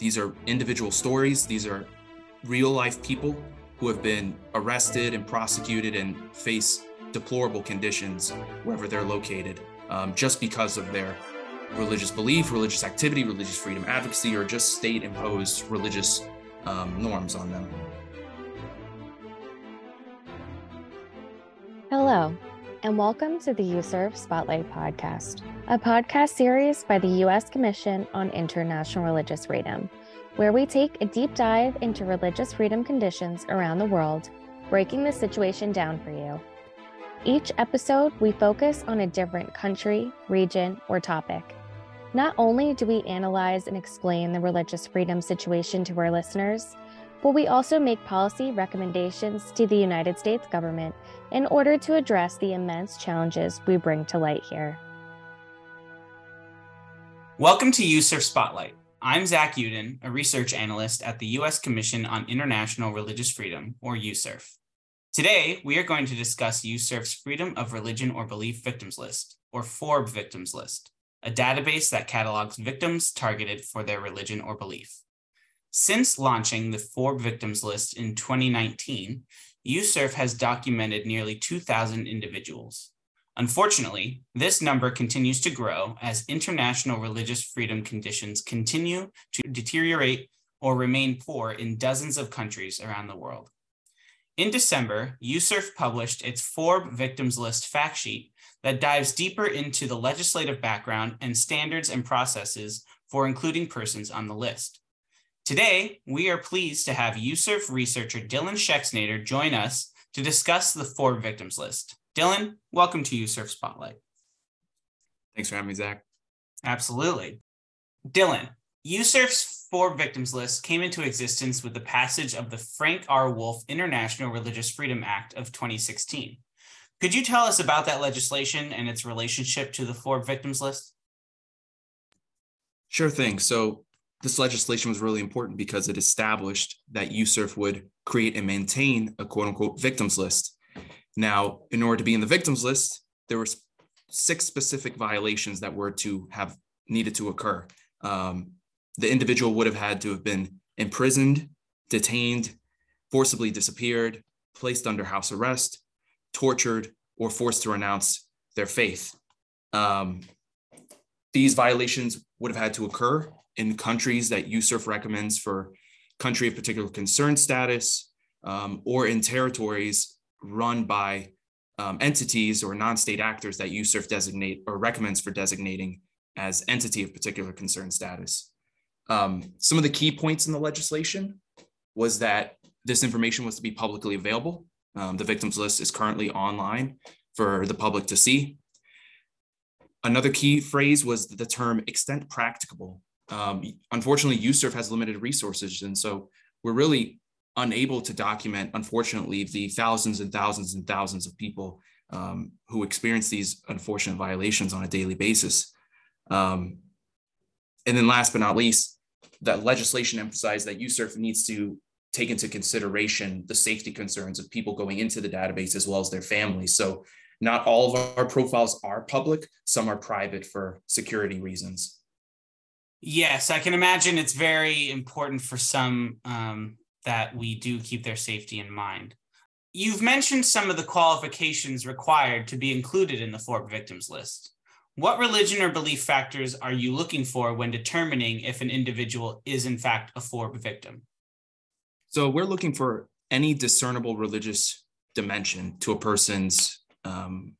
these are individual stories. These are real life people who have been arrested and prosecuted and face deplorable conditions wherever they're located um, just because of their religious belief, religious activity, religious freedom advocacy, or just state imposed religious um, norms on them. Hello, and welcome to the USCIRF Spotlight Podcast, a podcast series by the U.S. Commission on International Religious Freedom, where we take a deep dive into religious freedom conditions around the world, breaking the situation down for you. Each episode, we focus on a different country, region, or topic. Not only do we analyze and explain the religious freedom situation to our listeners, but we also make policy recommendations to the United States government in order to address the immense challenges we bring to light here. Welcome to USCIRF Spotlight. I'm Zach Uden, a research analyst at the U.S. Commission on International Religious Freedom, or USCIRF. Today, we are going to discuss USCIRF's Freedom of Religion or Belief Victims List, or FORB Victims List, a database that catalogs victims targeted for their religion or belief. Since launching the FORB Victims List in 2019, USCIRF has documented nearly 2,000 individuals. Unfortunately, this number continues to grow as international religious freedom conditions continue to deteriorate or remain poor in dozens of countries around the world. In December, USCIRF published its FORB Victims List fact sheet that dives deeper into the legislative background and standards and processes for including persons on the list. Today, we are pleased to have USCIRF researcher Dylan Schexnayder join us to discuss the FORB victims list. Dylan, welcome to USCIRF Spotlight. Thanks for having me, Zach. Absolutely. Dylan, USCIRF's FORB victims list came into existence with the passage of the Frank R. Wolf International Religious Freedom Act of 2016. Could you tell us about that legislation and its relationship to the FORB victims list? Sure thing. So, this legislation was really important because it established that USCIRF would create and maintain a quote unquote victims list. Now, in order to be in the victims list, there were six specific violations that were to have needed to occur. Um, the individual would have had to have been imprisoned, detained, forcibly disappeared, placed under house arrest, tortured, or forced to renounce their faith. Um, these violations would have had to occur in countries that USCIRF recommends for country of particular concern status um, or in territories run by um, entities or non-state actors that USCIRF designate or recommends for designating as entity of particular concern status. Um, some of the key points in the legislation was that this information was to be publicly available. Um, the victims list is currently online for the public to see. Another key phrase was the term extent practicable. Um, unfortunately, USCIRF has limited resources, and so we're really unable to document, unfortunately, the thousands and thousands and thousands of people um, who experience these unfortunate violations on a daily basis. Um, and then, last but not least, that legislation emphasized that USCIRF needs to take into consideration the safety concerns of people going into the database as well as their families. So, not all of our profiles are public; some are private for security reasons. Yes, I can imagine it's very important for some um, that we do keep their safety in mind. You've mentioned some of the qualifications required to be included in the FORB victims list. What religion or belief factors are you looking for when determining if an individual is in fact a FORB victim? So we're looking for any discernible religious dimension to a person's um,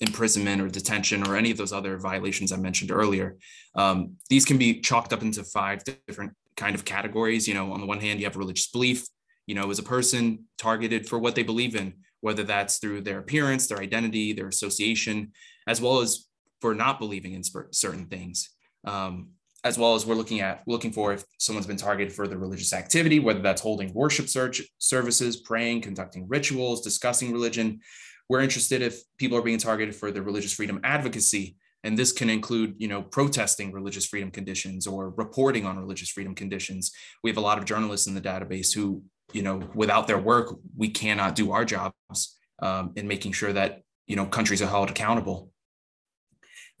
imprisonment or detention or any of those other violations I mentioned earlier. Um, these can be chalked up into five different kind of categories. You know, on the one hand, you have religious belief, you know, as a person targeted for what they believe in, whether that's through their appearance, their identity, their association, as well as for not believing in certain things. Um, as well as we're looking at looking for if someone's been targeted for the religious activity, whether that's holding worship search services, praying, conducting rituals, discussing religion, we're interested if people are being targeted for their religious freedom advocacy. And this can include, you know, protesting religious freedom conditions or reporting on religious freedom conditions. We have a lot of journalists in the database who, you know, without their work, we cannot do our jobs um, in making sure that, you know, countries are held accountable.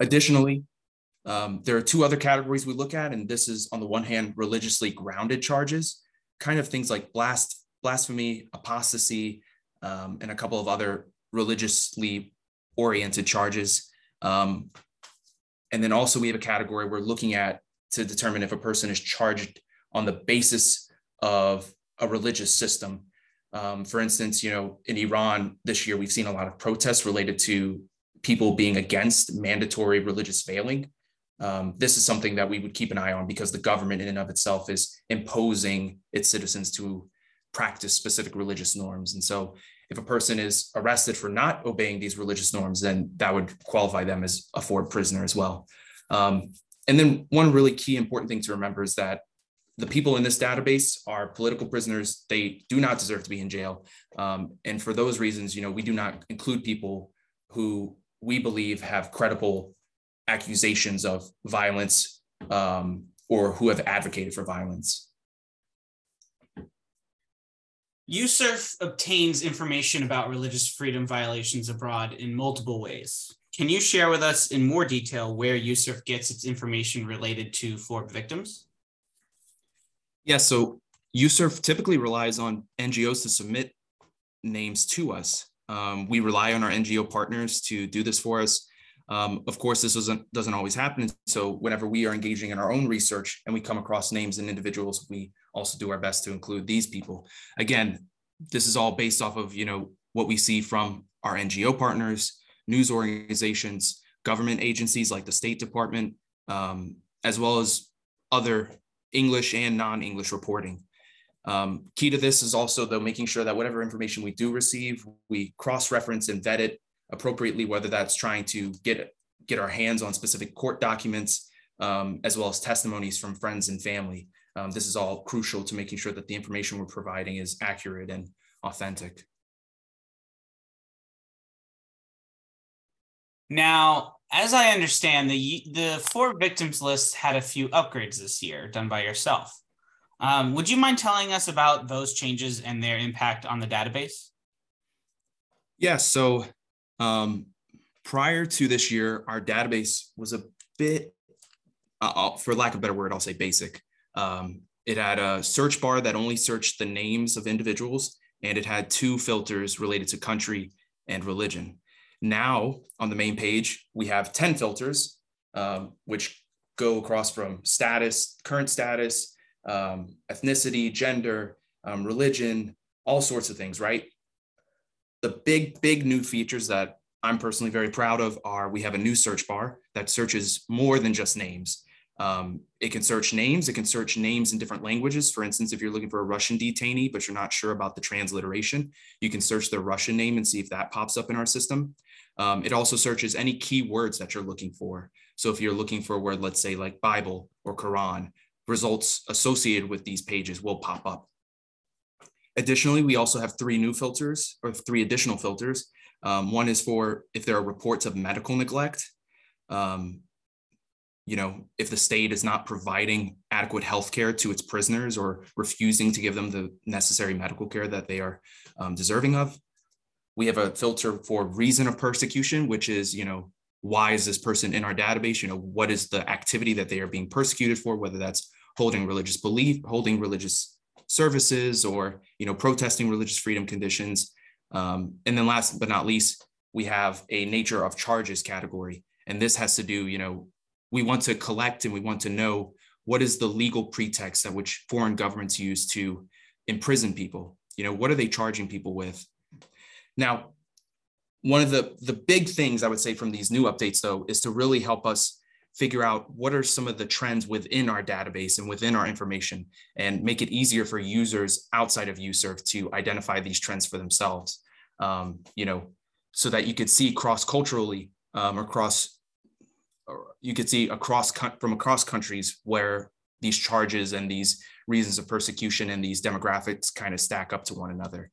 Additionally, Um, there are two other categories we look at, and this is on the one hand, religiously grounded charges, kind of things like blast, blasphemy, apostasy, um, and a couple of other religiously oriented charges. Um, and then also we have a category we're looking at to determine if a person is charged on the basis of a religious system. Um, for instance, you know, in Iran this year, we've seen a lot of protests related to people being against mandatory religious veiling. Um, this is something that we would keep an eye on because the government in and of itself is imposing its citizens to practice specific religious norms. And so if a person is arrested for not obeying these religious norms, then that would qualify them as a FORB prisoner as well. Um, and then one really key important thing to remember is that the people in this database are political prisoners. They do not deserve to be in jail. Um, and for those reasons, you know, we do not include people who we believe have credible accusations of violence um, or who have advocated for violence. USCIRF obtains information about religious freedom violations abroad in multiple ways. Can you share with us in more detail where USCIRF gets its information related to FORB victims? Yeah, so USCIRF typically relies on NGOs to submit names to us. Um, we rely on our NGO partners to do this for us. Um, of course, this doesn't doesn't always happen. So whenever we are engaging in our own research and we come across names and individuals, we also do our best to include these people. Again, this is all based off of you know what we see from our NGO partners, news organizations, government agencies like the State Department, um, as well as other English and non-English reporting. Um, key to this is also though making sure that whatever information we do receive, we cross-reference and vet it appropriately, whether that's trying to get get our hands on specific court documents, um, as well as testimonies from friends and family. Um, this is all crucial to making sure that the information we're providing is accurate and authentic. Now, as I understand, the the FORB victims list had a few upgrades this year done by yourself. Um, would you mind telling us about those changes and their impact on the database? Yeah, so um, prior to this year, our database was a bit, uh, for lack of a better word, I'll say basic. Um, it had a search bar that only searched the names of individuals, and it had two filters related to country and religion. Now, on the main page, we have 10 filters, um, which go across from status, current status, um, ethnicity, gender, um, religion, all sorts of things, right? The big, big new features that I'm personally very proud of are we have a new search bar that searches more than just names. Um, it can search names, it can search names in different languages. For instance, if you're looking for a Russian detainee, but you're not sure about the transliteration, you can search the Russian name and see if that pops up in our system. Um, it also searches any keywords that you're looking for. So if you're looking for a word, let's say like Bible or Quran, results associated with these pages will pop up. Additionally, we also have three new filters or three additional filters. Um, one is for if there are reports of medical neglect. Um, you know, if the state is not providing adequate health care to its prisoners or refusing to give them the necessary medical care that they are um, deserving of. We have a filter for reason of persecution, which is, you know, why is this person in our database? You know, what is the activity that they are being persecuted for, whether that's holding religious belief, holding religious services or you know protesting religious freedom conditions. Um, and then last but not least we have a nature of charges category. And this has to do you know we want to collect and we want to know what is the legal pretext that which foreign governments use to imprison people. You know what are they charging people with? Now one of the the big things i would say from these new updates though is to really help us figure out what are some of the trends within our database and within our information and make it easier for users outside of USCIRF to identify these trends for themselves. Um, you know, so that you could see cross-culturally um, across, you could see across from across countries where these charges and these reasons of persecution and these demographics kind of stack up to one another.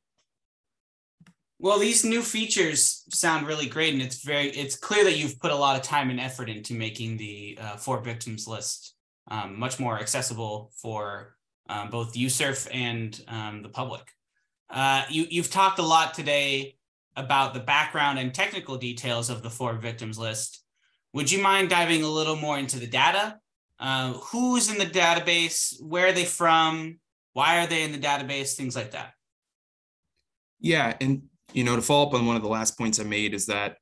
Well, these new features sound really great, and it's very it's clear that you've put a lot of time and effort into making the uh, FORB victims list um, much more accessible for um, both USCIRF and um, the public. Uh, you you've talked a lot today about the background and technical details of the FORB victims list. Would you mind diving a little more into the data? Uh, who's in the database? Where are they from? Why are they in the database? Things like that. Yeah, and you know, to follow up on one of the last points I made is that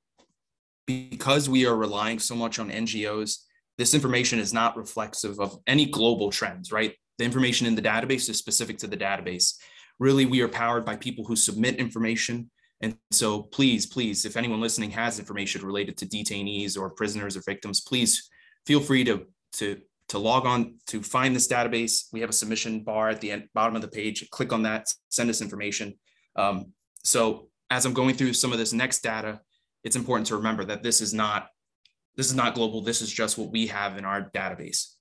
because we are relying so much on NGOs, this information is not reflexive of any global trends, right? The information in the database is specific to the database. Really, we are powered by people who submit information. And so please, please, if anyone listening has information related to detainees or prisoners or victims, please feel free to, to, to log on to find this database. We have a submission bar at the end, bottom of the page. Click on that, send us information. Um, so as I'm going through some of this next data, it's important to remember that this is not this is not global. This is just what we have in our database.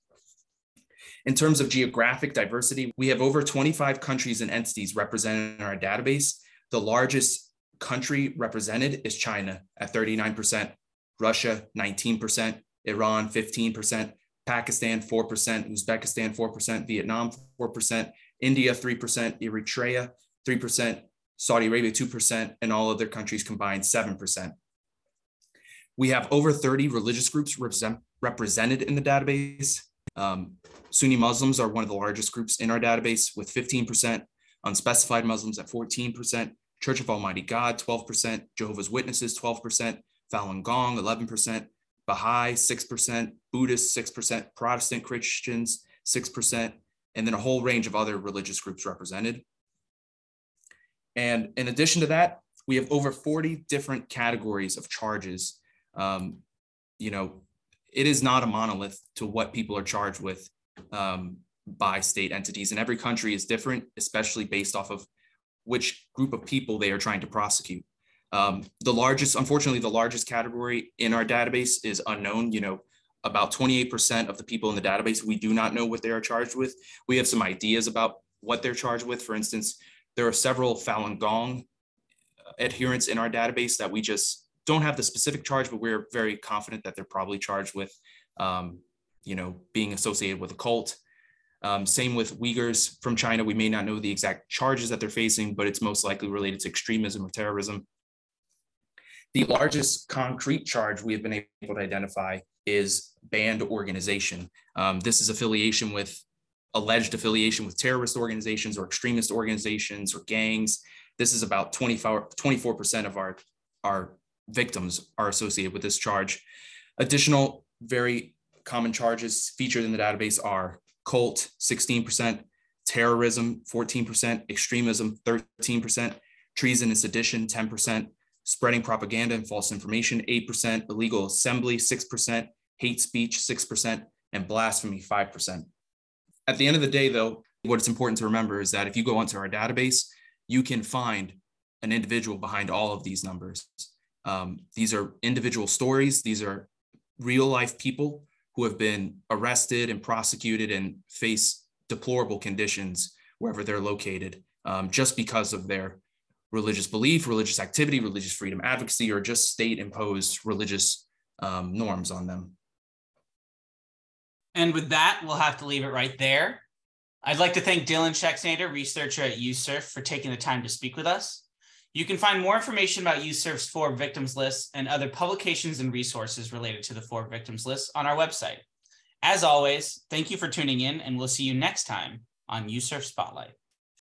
In terms of geographic diversity, we have over 25 countries and entities represented in our database. The largest country represented is China at 39%, Russia 19%, Iran 15%, Pakistan 4%, Uzbekistan 4%, Vietnam 4%, India 3%, Eritrea 3%, Saudi Arabia 2%, and all other countries combined 7%. We have over 30 religious groups represent, represented in the database. Um, Sunni Muslims are one of the largest groups in our database with 15%, unspecified Muslims at 14%, Church of Almighty God 12%, Jehovah's Witnesses 12%, Falun Gong 11%, Baha'i 6%, Buddhists 6%, Protestant Christians 6%, and then a whole range of other religious groups represented. And in addition to that, we have over 40 different categories of charges. Um, you know, it is not a monolith to what people are charged with um, by state entities, and every country is different, especially based off of which group of people they are trying to prosecute. Um, the largest, unfortunately, the largest category in our database is unknown. You know, about 28% of the people in the database, we do not know what they are charged with. We have some ideas about what they're charged with. For instance, there are several Falun Gong adherents in our database that we just don't have the specific charge, but we're very confident that they're probably charged with, um, you know, being associated with a cult. Um, same with Uyghurs from China. We may not know the exact charges that they're facing, but it's most likely related to extremism or terrorism. The largest concrete charge we have been able to identify is banned organization. Um, this is affiliation with alleged affiliation with terrorist organizations or extremist organizations or gangs. This is about 24, 24% of our, our victims are associated with this charge. Additional very common charges featured in the database are cult, 16%, terrorism, 14%, extremism, 13%, treason and sedition, 10%, spreading propaganda and false information, 8%, illegal assembly, 6%, hate speech, 6%, and blasphemy, 5% at the end of the day, though, what it's important to remember is that if you go onto our database, you can find an individual behind all of these numbers. Um, these are individual stories. These are real life people who have been arrested and prosecuted and face deplorable conditions wherever they're located um, just because of their religious belief, religious activity, religious freedom advocacy, or just state imposed religious um, norms on them. And with that, we'll have to leave it right there. I'd like to thank Dylan Schexnayder, researcher at USCIRF, for taking the time to speak with us. You can find more information about USCIRF's FORB victims list and other publications and resources related to the FORB victims list on our website. As always, thank you for tuning in, and we'll see you next time on USCIRF Spotlight.